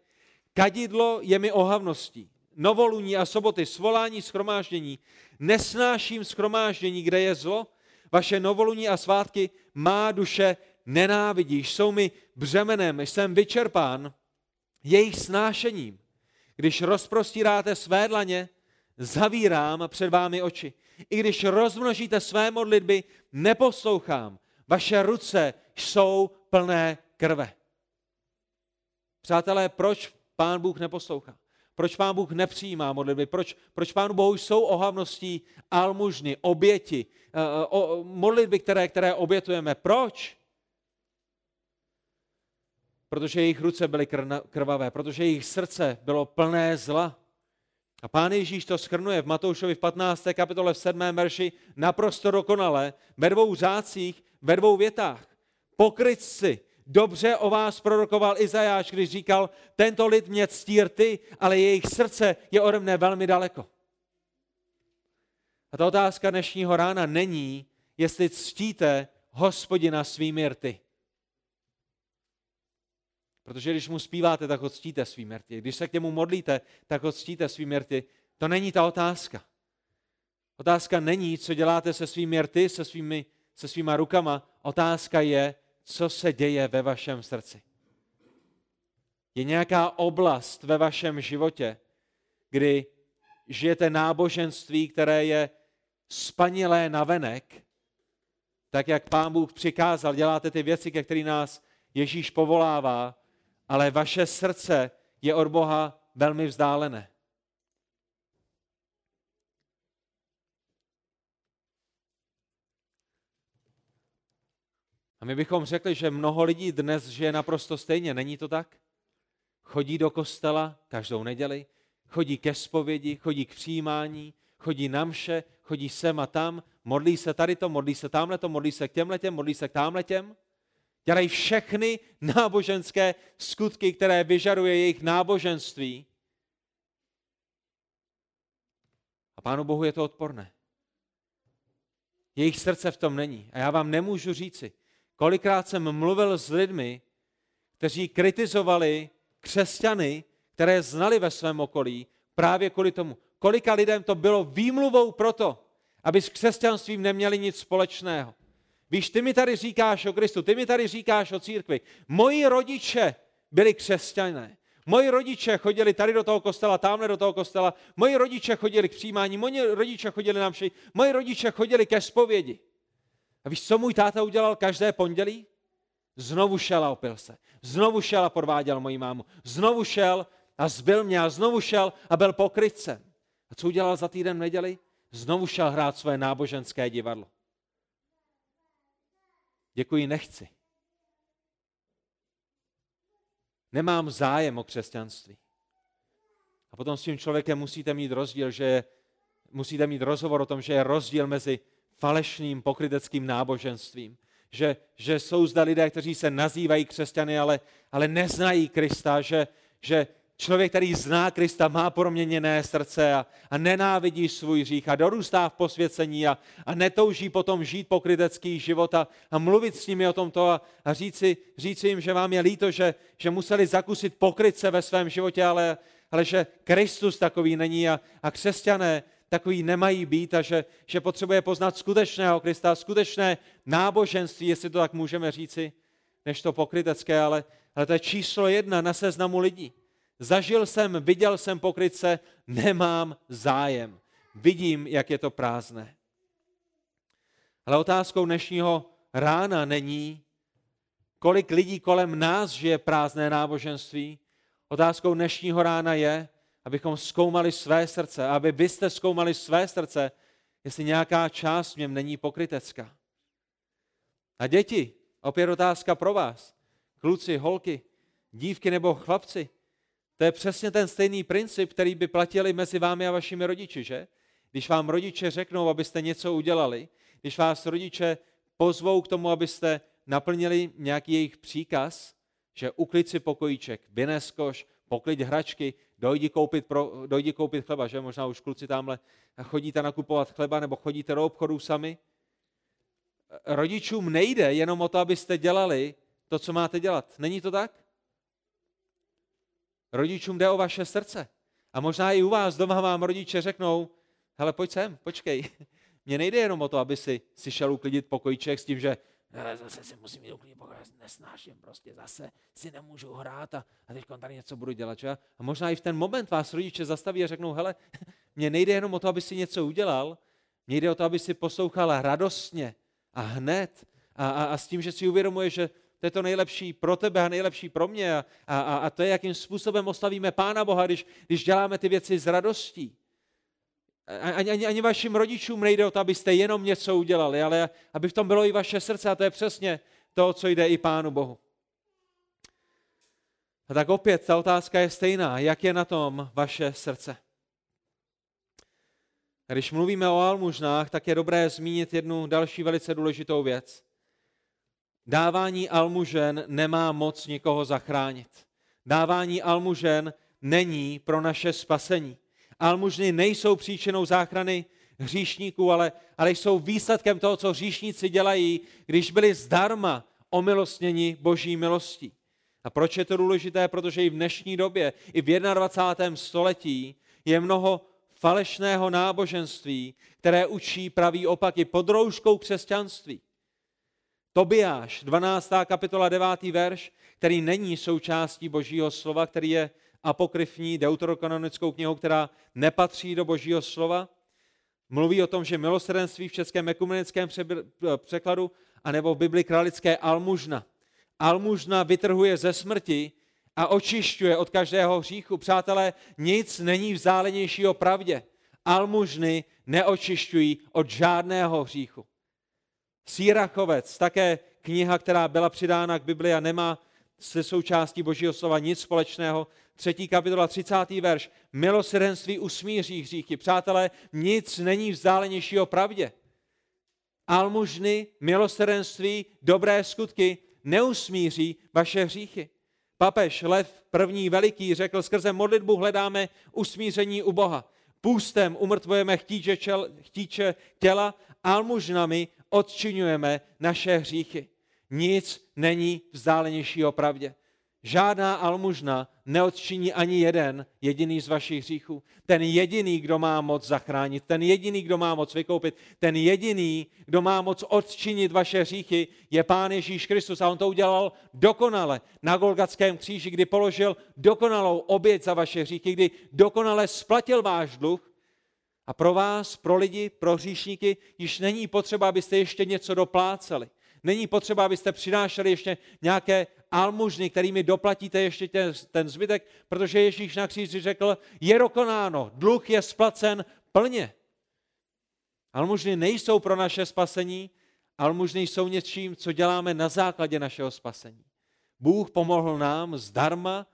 Kadidlo je mi ohavností. Novoluní a soboty, svolání schromáždění. Nesnáším schromáždění, kde je zlo. Vaše novoluní a svátky má duše nenávidíš. Jsou mi břemenem, jsem vyčerpán jejich snášením. Když rozprostíráte své dlaně, zavírám před vámi oči. I když rozmnožíte své modlitby, neposlouchám. Vaše ruce jsou plné krve. Přátelé, proč pán Bůh neposlouchá? Proč pán Bůh nepřijímá modlitby? Proč, proč pánu Bohu jsou ohavností almužny, oběti, uh, o, modlitby, které, které obětujeme? Proč? Protože jejich ruce byly krvavé, protože jejich srdce bylo plné zla. A pán Ježíš to schrnuje v Matoušovi v 15. kapitole v 7. verši naprosto dokonale, ve dvou řádcích, ve dvou větách. Pokrytci, dobře o vás prorokoval Izajáš, když říkal, tento lid mě ctí ty, ale jejich srdce je ode mne velmi daleko. A ta otázka dnešního rána není, jestli ctíte hospodina svými rty. Protože když mu zpíváte, tak ho ctíte svým rty. Když se k němu modlíte, tak ho ctíte svým rty. To není ta otázka. Otázka není, co děláte se svými rty, se, svými, se svýma rukama. Otázka je, co se děje ve vašem srdci. Je nějaká oblast ve vašem životě, kdy žijete náboženství, které je spanilé navenek, tak jak pán Bůh přikázal, děláte ty věci, ke kterým nás Ježíš povolává, ale vaše srdce je od Boha velmi vzdálené. A my bychom řekli, že mnoho lidí dnes žije naprosto stejně. Není to tak? Chodí do kostela každou neděli, chodí ke zpovědi, chodí k přijímání, chodí na mše, chodí sem a tam, modlí se tady to, modlí se tamhle to, modlí se k těmhletěm, modlí se k tamhletěm. Dělají všechny náboženské skutky, které vyžaduje jejich náboženství. A Pánu Bohu je to odporné. Jejich srdce v tom není. A já vám nemůžu říci, kolikrát jsem mluvil s lidmi, kteří kritizovali křesťany, které znali ve svém okolí, právě kvůli tomu. Kolika lidem to bylo výmluvou proto, aby s křesťanstvím neměli nic společného. Víš, ty mi tady říkáš o Kristu, ty mi tady říkáš o církvi. Moji rodiče byli křesťané. Moji rodiče chodili tady do toho kostela, tamhle do toho kostela. Moji rodiče chodili k přijímání, moji rodiče chodili na mši, moji rodiče chodili ke zpovědi. A víš, co můj táta udělal každé pondělí? Znovu šel a opil se. Znovu šel a podváděl moji mámu. Znovu šel a zbyl mě a znovu šel a byl pokrytcem. A co udělal za týden v neděli? Znovu šel hrát své náboženské divadlo. Děkuji, nechci. Nemám zájem o křesťanství. A potom s tím člověkem musíte mít rozdíl, že musíte mít rozhovor o tom, že je rozdíl mezi falešným pokryteckým náboženstvím. Že, že jsou zde lidé, kteří se nazývají křesťany, ale, ale neznají Krista, že, že Člověk, který zná Krista, má proměněné srdce a, a nenávidí svůj hřích a dorůstá v posvěcení a, a netouží potom žít pokrytecký život a, a mluvit s nimi o tomto a, a říci, říci jim, že vám je líto, že, že museli zakusit pokrytce ve svém životě, ale, ale že Kristus takový není a, a křesťané takový nemají být a že, že potřebuje poznat skutečného Krista, skutečné náboženství, jestli to tak můžeme říci, než to pokrytecké, ale, ale to je číslo jedna na seznamu lidí. Zažil jsem, viděl jsem pokrytce, nemám zájem. Vidím, jak je to prázdné. Ale otázkou dnešního rána není, kolik lidí kolem nás žije prázdné náboženství. Otázkou dnešního rána je, abychom zkoumali své srdce, aby byste zkoumali své srdce, jestli nějaká část v něm není pokrytecká. A děti, opět otázka pro vás. Kluci, holky, dívky nebo chlapci, to je přesně ten stejný princip, který by platili mezi vámi a vašimi rodiči, že? Když vám rodiče řeknou, abyste něco udělali, když vás rodiče pozvou k tomu, abyste naplnili nějaký jejich příkaz, že uklid si pokojíček, vynes koš, poklid hračky, dojdi koupit, pro, dojdi koupit chleba, že možná už kluci tamhle chodíte nakupovat chleba nebo chodíte do obchodu sami. Rodičům nejde jenom o to, abyste dělali to, co máte dělat. Není to tak? Rodičům jde o vaše srdce. A možná i u vás doma vám rodiče řeknou, hele, pojď sem, počkej. Mně nejde jenom o to, aby si, si šel uklidit pokojíček s tím, že hele, zase si musím jít uklidit pokoj, nesnáším prostě, zase si nemůžu hrát a, a teď tady něco budu dělat. Že? A možná i v ten moment vás rodiče zastaví a řeknou, hele, mně nejde jenom o to, aby si něco udělal, mně jde o to, aby si poslouchal radostně a hned a, a, a s tím, že si uvědomuje, že to je to nejlepší pro tebe a nejlepší pro mě a, a, a to je, jakým způsobem oslavíme Pána Boha, když, když děláme ty věci s radostí. Ani, ani, ani vašim rodičům nejde o to, abyste jenom něco udělali, ale aby v tom bylo i vaše srdce a to je přesně to, co jde i Pánu Bohu. A tak opět ta otázka je stejná. Jak je na tom vaše srdce? Když mluvíme o almužnách, tak je dobré zmínit jednu další velice důležitou věc. Dávání almužen nemá moc nikoho zachránit. Dávání almužen není pro naše spasení. Almužny nejsou příčinou záchrany hříšníků, ale, ale jsou výsledkem toho, co hříšníci dělají, když byli zdarma omilostněni boží milostí. A proč je to důležité? Protože i v dnešní době, i v 21. století je mnoho falešného náboženství, které učí pravý opaky pod rouškou křesťanství. Tobiáš, 12. kapitola, 9. verš, který není součástí božího slova, který je apokryfní deuterokanonickou knihou, která nepatří do božího slova, mluví o tom, že milosrdenství v českém ekumenickém překladu, anebo v Bibli kralické almužna. Almužna vytrhuje ze smrti a očišťuje od každého hříchu. Přátelé, nic není vzdálenějšího pravdě. Almužny neočišťují od žádného hříchu. Sýrachovec, také kniha, která byla přidána k Bibli a nemá se součástí Božího slova nic společného. Třetí kapitola, 30. verš. Milosrdenství usmíří hříchy. Přátelé, nic není vzdálenějšího pravdě. Almužny, milosrdenství, dobré skutky neusmíří vaše hříchy. Papež Lev první veliký řekl, skrze modlitbu hledáme usmíření u Boha. Půstem umrtvujeme chtíče, čel, chtíče těla, almužnami odčinujeme naše hříchy. Nic není vzdálenějšího pravdě. Žádná almužna neodčiní ani jeden jediný z vašich hříchů. Ten jediný, kdo má moc zachránit, ten jediný, kdo má moc vykoupit, ten jediný, kdo má moc odčinit vaše hříchy, je Pán Ježíš Kristus. A on to udělal dokonale na Golgatském kříži, kdy položil dokonalou oběť za vaše hříchy, kdy dokonale splatil váš dluh. A pro vás, pro lidi, pro hříšníky, již není potřeba, abyste ještě něco dopláceli. Není potřeba, abyste přinášeli ještě nějaké almužny, kterými doplatíte ještě ten, ten zbytek, protože Ježíš na kříži řekl, je dokonáno, dluh je splacen plně. Almužny nejsou pro naše spasení, almužny jsou něčím, co děláme na základě našeho spasení. Bůh pomohl nám zdarma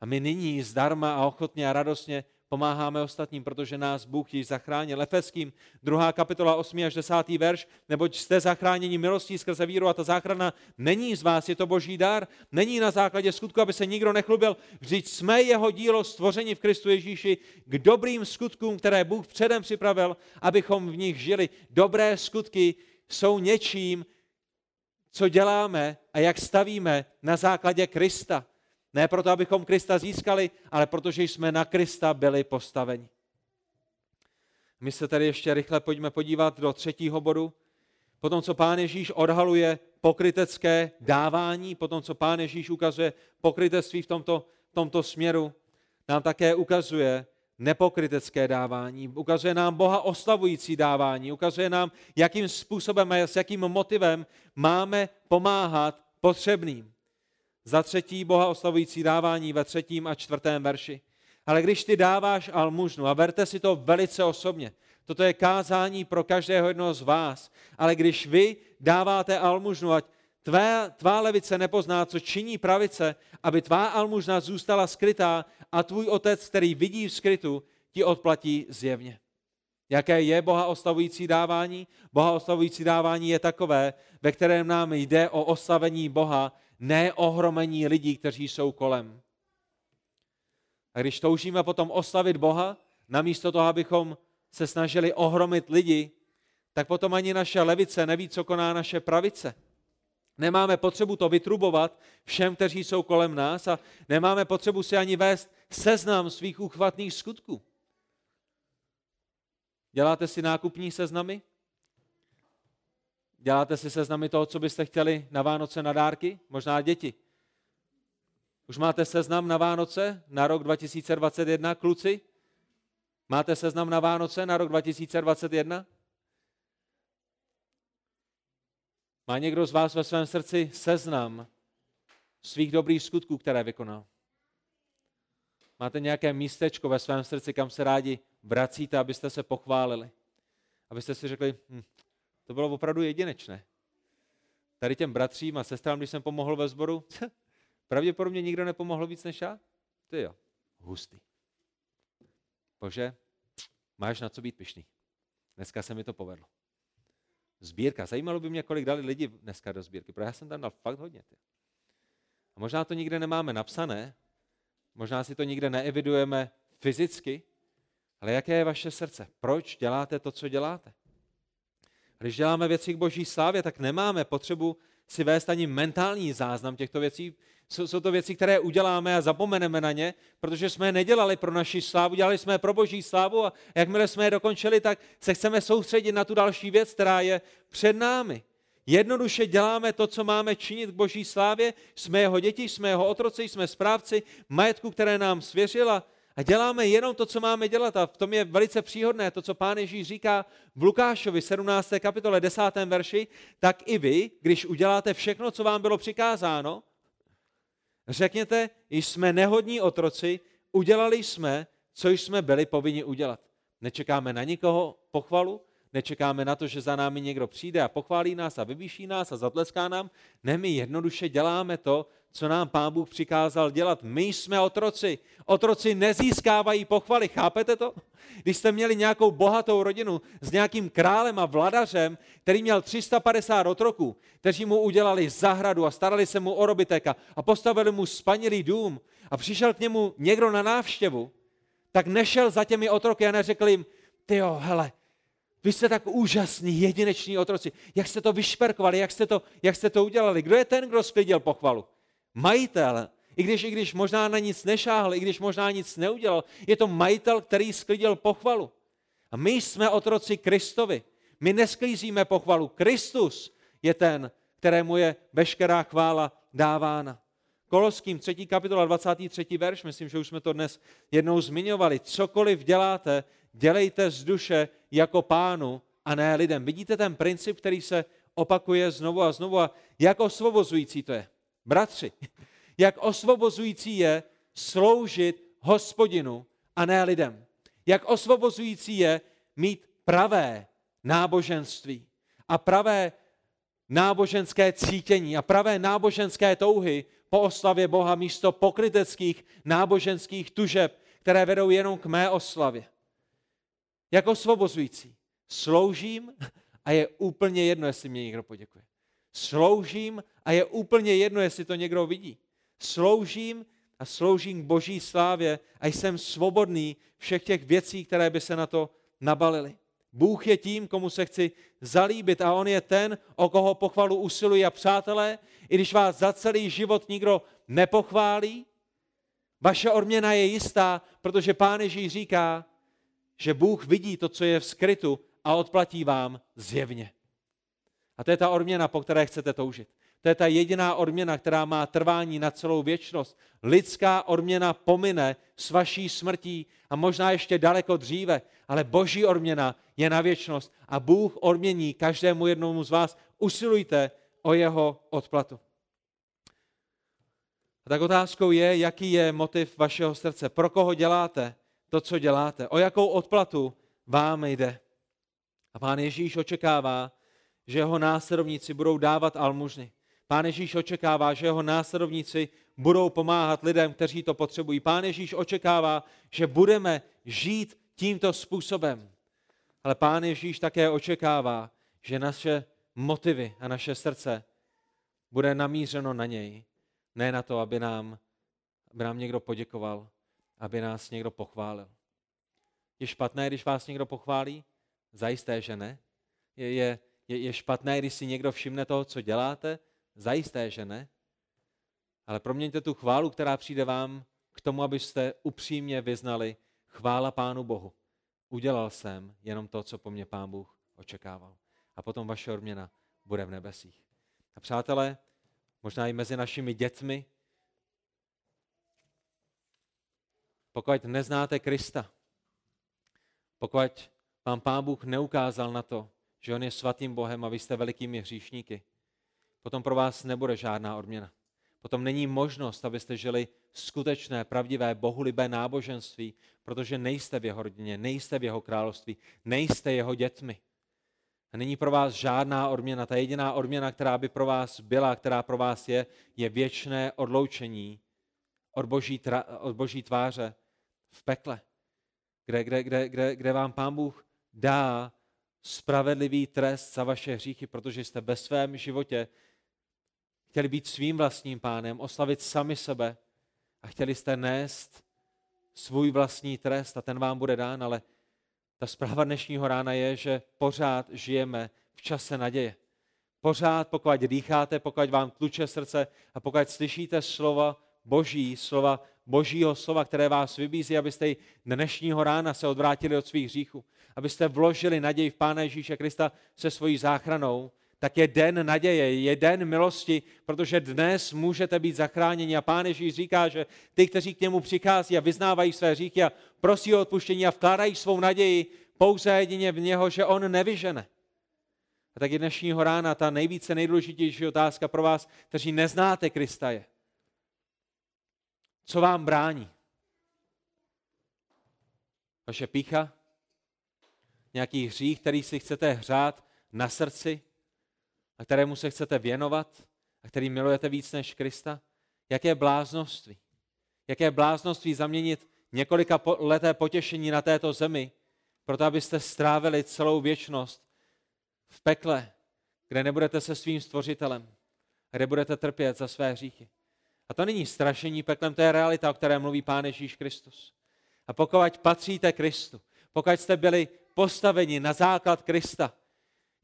a my nyní zdarma a ochotně a radostně pomáháme ostatním, protože nás Bůh již zachránil. Efeským, 2. kapitola 8. až 10. verš, neboť jste zachráněni milostí skrze víru a ta záchrana není z vás, je to boží dar, není na základě skutku, aby se nikdo nechlubil. Vždyť jsme jeho dílo stvoření v Kristu Ježíši k dobrým skutkům, které Bůh předem připravil, abychom v nich žili. Dobré skutky jsou něčím, co děláme a jak stavíme na základě Krista. Ne proto, abychom Krista získali, ale protože jsme na Krista byli postaveni. My se tady ještě rychle pojďme podívat do třetího bodu. Potom, co Pán Ježíš odhaluje pokrytecké dávání, potom, co Pán Ježíš ukazuje pokrytectví v tomto, v tomto směru, nám také ukazuje nepokrytecké dávání, ukazuje nám Boha oslavující dávání, ukazuje nám, jakým způsobem a s jakým motivem máme pomáhat potřebným. Za třetí Boha oslavující dávání ve třetím a čtvrtém verši. Ale když ty dáváš almužnu, a berte si to velice osobně, toto je kázání pro každého jednoho z vás, ale když vy dáváte almužnu, ať tvé, tvá levice nepozná, co činí pravice, aby tvá almužna zůstala skrytá a tvůj otec, který vidí v skrytu, ti odplatí zjevně. Jaké je Boha oslavující dávání? Boha oslavující dávání je takové, ve kterém nám jde o oslavení Boha ne ohromení lidí, kteří jsou kolem. A když toužíme potom oslavit Boha, namísto toho, abychom se snažili ohromit lidi, tak potom ani naše levice neví, co koná naše pravice. Nemáme potřebu to vytrubovat všem, kteří jsou kolem nás a nemáme potřebu si ani vést seznam svých uchvatných skutků. Děláte si nákupní seznamy? Děláte si seznamy toho, co byste chtěli na Vánoce na dárky? Možná děti. Už máte seznam na Vánoce na rok 2021, kluci? Máte seznam na Vánoce na rok 2021? Má někdo z vás ve svém srdci seznam svých dobrých skutků, které vykonal? Máte nějaké místečko ve svém srdci, kam se rádi vracíte, abyste se pochválili? Abyste si řekli, hm, to bylo opravdu jedinečné. Tady těm bratřím a sestrám, když jsem pomohl ve sboru, pravděpodobně nikdo nepomohl víc než já. Ty jo, hustý. Bože, máš na co být pišný. Dneska se mi to povedlo. Sbírka. Zajímalo by mě, kolik dali lidi dneska do sbírky, protože já jsem tam dal fakt hodně. Ty. A možná to nikde nemáme napsané, možná si to nikde neevidujeme fyzicky, ale jaké je vaše srdce? Proč děláte to, co děláte? Když děláme věci k boží slávě, tak nemáme potřebu si vést ani mentální záznam těchto věcí. Jsou, jsou to věci, které uděláme a zapomeneme na ně, protože jsme je nedělali pro naši slávu, dělali jsme je pro boží slávu a jakmile jsme je dokončili, tak se chceme soustředit na tu další věc, která je před námi. Jednoduše děláme to, co máme činit k boží slávě, jsme jeho děti, jsme jeho otroci, jsme správci majetku, které nám svěřila a děláme jenom to, co máme dělat. A v tom je velice příhodné to, co pán Ježíš říká v Lukášovi 17. kapitole 10. verši, tak i vy, když uděláte všechno, co vám bylo přikázáno, řekněte, jsme nehodní otroci, udělali jsme, co jsme byli povinni udělat. Nečekáme na nikoho pochvalu, nečekáme na to, že za námi někdo přijde a pochválí nás a vyvýší nás a zatleská nám. Ne, my jednoduše děláme to, co nám Pán Bůh přikázal dělat. My jsme otroci. Otroci nezískávají pochvaly, chápete to? Když jste měli nějakou bohatou rodinu s nějakým králem a vladařem, který měl 350 otroků, kteří mu udělali zahradu a starali se mu o robiteka a postavili mu spanilý dům a přišel k němu někdo na návštěvu, tak nešel za těmi otroky a neřekl jim, ty jo, hele, vy jste tak úžasní, jedineční otroci. Jak jste to vyšperkovali, jak jste to, jak jste to udělali? Kdo je ten, kdo sklidil pochvalu? Majitel. I když, I když možná na nic nešáhl, i když možná nic neudělal, je to majitel, který sklidil pochvalu. A my jsme otroci Kristovi. My nesklízíme pochvalu. Kristus je ten, kterému je veškerá chvála dávána. Koloským 3. kapitola 23. verš, myslím, že už jsme to dnes jednou zmiňovali. Cokoliv děláte, dělejte z duše jako pánu a ne lidem. Vidíte ten princip, který se opakuje znovu a znovu a jak osvobozující to je. Bratři, jak osvobozující je sloužit hospodinu a ne lidem. Jak osvobozující je mít pravé náboženství a pravé náboženské cítění a pravé náboženské touhy po oslavě Boha místo pokryteckých náboženských tužeb, které vedou jenom k mé oslavě. Jak osvobozující. Sloužím a je úplně jedno, jestli mě někdo poděkuje. Sloužím a je úplně jedno, jestli to někdo vidí. Sloužím a sloužím k boží slávě a jsem svobodný všech těch věcí, které by se na to nabalily. Bůh je tím, komu se chci zalíbit a on je ten, o koho pochvalu usilují a přátelé, i když vás za celý život nikdo nepochválí, vaše odměna je jistá, protože Pán Ježíš říká, že Bůh vidí to, co je v skrytu a odplatí vám zjevně. A to je ta odměna, po které chcete toužit. To je ta jediná odměna, která má trvání na celou věčnost. Lidská odměna pomine s vaší smrtí a možná ještě daleko dříve, ale boží odměna je na věčnost a Bůh odmění každému jednomu z vás. Usilujte o jeho odplatu. A tak otázkou je, jaký je motiv vašeho srdce. Pro koho děláte to, co děláte? O jakou odplatu vám jde? A pán Ježíš očekává, že jeho následovníci budou dávat almužny. Pán Ježíš očekává, že jeho následovníci budou pomáhat lidem, kteří to potřebují. Pán Ježíš očekává, že budeme žít tímto způsobem. Ale Pán Ježíš také očekává, že naše motivy a naše srdce bude namířeno na něj. Ne na to, aby nám, aby nám někdo poděkoval, aby nás někdo pochválil. Je špatné, když vás někdo pochválí? Zajisté, že ne. Je, je, je, je špatné, když si někdo všimne toho, co děláte? Zajisté, že ne. Ale proměňte tu chválu, která přijde vám, k tomu, abyste upřímně vyznali chvála Pánu Bohu. Udělal jsem jenom to, co po mně Pán Bůh očekával. A potom vaše odměna bude v nebesích. A přátelé, možná i mezi našimi dětmi, pokud neznáte Krista, pokud vám Pán Bůh neukázal na to, že On je svatým Bohem a vy jste velikými hříšníky, potom pro vás nebude žádná odměna. Potom není možnost, abyste žili skutečné, pravdivé, bohulibé náboženství, protože nejste v jeho rodině, nejste v jeho království, nejste jeho dětmi. A není pro vás žádná odměna. Ta jediná odměna, která by pro vás byla, která pro vás je, je věčné odloučení od boží, tra, od boží tváře v pekle, kde, kde, kde, kde, kde vám pán Bůh dá spravedlivý trest za vaše hříchy, protože jste ve svém životě chtěli být svým vlastním pánem, oslavit sami sebe a chtěli jste nést svůj vlastní trest a ten vám bude dán, ale ta zpráva dnešního rána je, že pořád žijeme v čase naděje. Pořád, pokud dýcháte, pokud vám tluče srdce a pokud slyšíte slova Boží, slova Božího slova, které vás vybízí, abyste i dnešního rána se odvrátili od svých hříchů, abyste vložili naději v Pána Ježíše Krista se svojí záchranou, tak je den naděje, je den milosti, protože dnes můžete být zachráněni. A Pán Ježíš říká, že ty, kteří k němu přichází a vyznávají své hříchy a prosí o odpuštění a vkládají svou naději pouze jedině v něho, že on nevyžene. A tak je dnešního rána ta nejvíce nejdůležitější otázka pro vás, kteří neznáte Krista je. Co vám brání? Vaše pícha? Nějaký hřích, který si chcete hřát na srdci? A kterému se chcete věnovat a který milujete víc než Krista? Jaké bláznoství? Jaké bláznoství zaměnit několika leté potěšení na této zemi, proto abyste strávili celou věčnost v pekle, kde nebudete se svým stvořitelem, kde budete trpět za své hříchy. A to není strašení peklem, to je realita, o které mluví Pán Ježíš Kristus. A pokud patříte Kristu, pokud jste byli postaveni na základ Krista,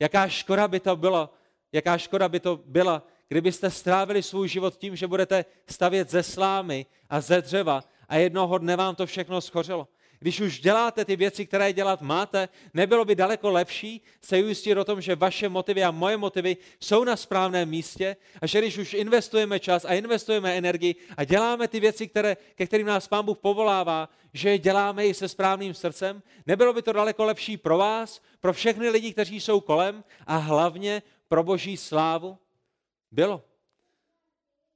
jaká škoda by to bylo, jaká škoda by to byla, kdybyste strávili svůj život tím, že budete stavět ze slámy a ze dřeva a jednoho dne vám to všechno schořelo. Když už děláte ty věci, které dělat máte, nebylo by daleko lepší se ujistit o tom, že vaše motivy a moje motivy jsou na správném místě a že když už investujeme čas a investujeme energii a děláme ty věci, které, ke kterým nás Pán Bůh povolává, že je děláme i se správným srdcem, nebylo by to daleko lepší pro vás, pro všechny lidi, kteří jsou kolem a hlavně pro boží slávu? Bylo.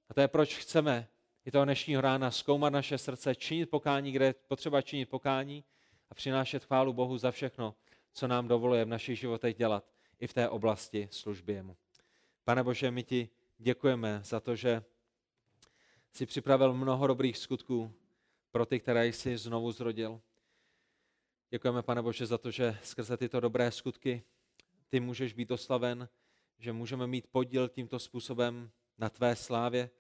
A to je proč chceme i toho dnešního rána zkoumat naše srdce, činit pokání, kde je potřeba činit pokání a přinášet chválu Bohu za všechno, co nám dovoluje v našich životech dělat i v té oblasti služby jemu. Pane Bože, my ti děkujeme za to, že jsi připravil mnoho dobrých skutků pro ty, které jsi znovu zrodil. Děkujeme, pane Bože, za to, že skrze tyto dobré skutky ty můžeš být oslaven že můžeme mít podíl tímto způsobem na tvé slávě,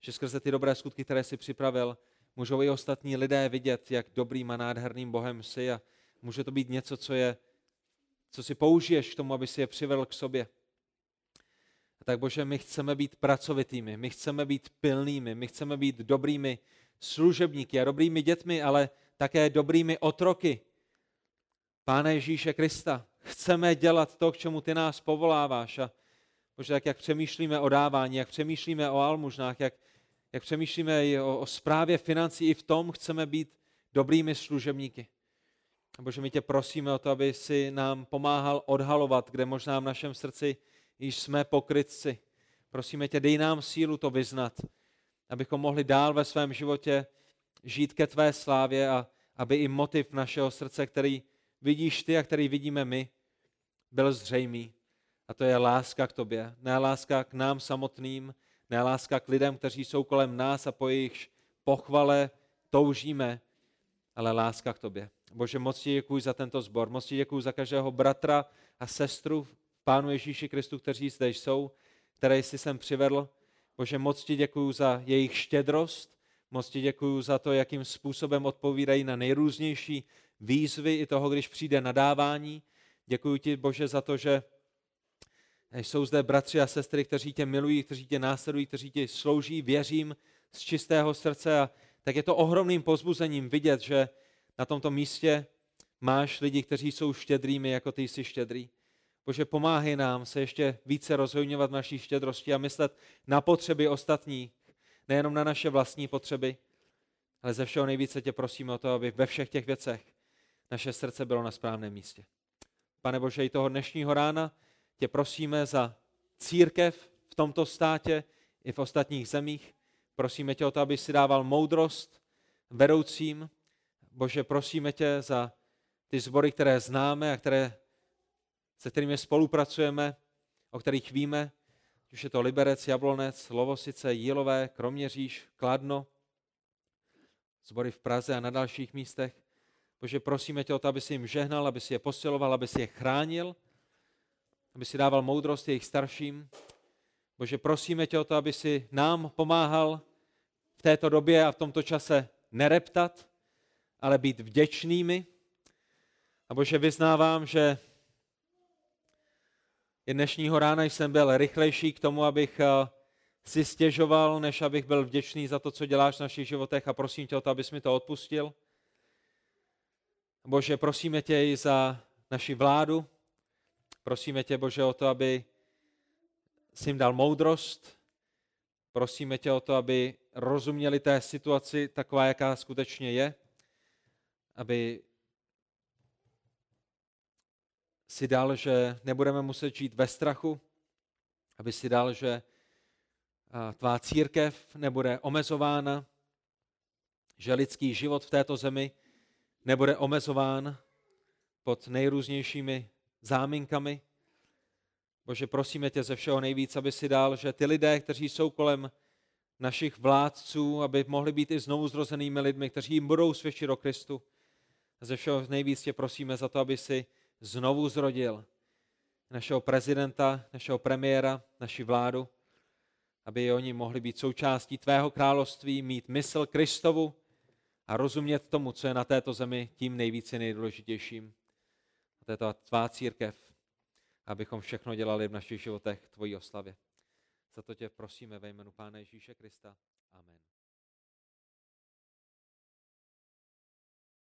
že skrze ty dobré skutky, které jsi připravil, můžou i ostatní lidé vidět, jak dobrým a nádherným Bohem jsi a může to být něco, co, je, co si použiješ k tomu, aby si je přivedl k sobě. A tak Bože, my chceme být pracovitými, my chceme být pilnými, my chceme být dobrými služebníky a dobrými dětmi, ale také dobrými otroky Pána Ježíše Krista. Chceme dělat to, k čemu ty nás povoláváš a Bože, tak jak přemýšlíme o dávání, jak přemýšlíme o almužnách, jak, jak přemýšlíme i o, o správě financí, i v tom chceme být dobrými služebníky. Bože, my tě prosíme o to, aby si nám pomáhal odhalovat, kde možná v našem srdci již jsme pokrytci. Prosíme tě, dej nám sílu to vyznat, abychom mohli dál ve svém životě žít ke tvé slávě a aby i motiv našeho srdce, který vidíš ty a který vidíme my, byl zřejmý. A to je láska k tobě. Ne láska k nám samotným, ne láska k lidem, kteří jsou kolem nás a po jejich pochvale toužíme, ale láska k tobě. Bože, moc ti děkuji za tento sbor, moc ti děkuji za každého bratra a sestru v Pánu Ježíši Kristu, kteří zde jsou, které jsi sem přivedl. Bože, moc ti děkuji za jejich štědrost, moc ti děkuji za to, jakým způsobem odpovídají na nejrůznější výzvy i toho, když přijde nadávání. Děkuji ti, Bože, za to, že Jsou zde bratři a sestry, kteří tě milují, kteří tě následují, kteří ti slouží, věřím z čistého srdce a tak je to ohromným pozbuzením vidět, že na tomto místě máš lidi, kteří jsou štědrými, jako ty jsi štědrý. Bože, pomáhej nám se ještě více rozhojňovat naší štědrosti a myslet na potřeby ostatních, nejenom na naše vlastní potřeby, ale ze všeho nejvíce tě prosíme o to, aby ve všech těch věcech naše srdce bylo na správném místě. Pane Bože, i toho dnešního rána tě prosíme za církev v tomto státě i v ostatních zemích. Prosíme tě o to, aby si dával moudrost vedoucím. Bože, prosíme tě za ty sbory, které známe a které, se kterými spolupracujeme, o kterých víme, už je to Liberec, Jablonec, Lovosice, Jílové, Kroměříž, Kladno, sbory v Praze a na dalších místech. Bože, prosíme tě o to, aby si jim žehnal, aby si je posiloval, aby si je chránil, aby si dával moudrost jejich starším. Bože, prosíme tě o to, aby si nám pomáhal v této době a v tomto čase nereptat, ale být vděčnými. A Bože, vyznávám, že i dnešního rána jsem byl rychlejší k tomu, abych eh, si stěžoval, než abych byl vděčný za to, co děláš v našich životech a prosím tě o to, abys mi to odpustil. Bože, prosíme tě i za naši vládu. Prosíme tě, Bože, o to, aby jsi jim dal moudrost. Prosíme tě o to, aby rozuměli té situaci taková, jaká skutečně je. Aby si dal, že nebudeme muset žít ve strachu. Aby si dal, že tvá církev nebude omezována, že lidský život v této zemi nebude omezován pod nejrůznějšími záminkami. Bože, prosíme tě ze všeho nejvíc, aby si dal, že ty lidé, kteří jsou kolem našich vládců, aby mohli být i znovu zrozenými lidmi, kteří jim budou svědčit o Kristu. A ze všeho nejvíc tě prosíme za to, aby si znovu zrodil našeho prezidenta, našeho premiéra, naši vládu, aby i oni mohli být součástí tvého království, mít mysl Kristovu a rozumět tomu, co je na této zemi tím nejvíce nejdůležitějším. A to je ta tvá církev, abychom všechno dělali v našich životech tvojí oslavě. Za to tě prosíme ve jménu Pána Ježíše Krista. Amen.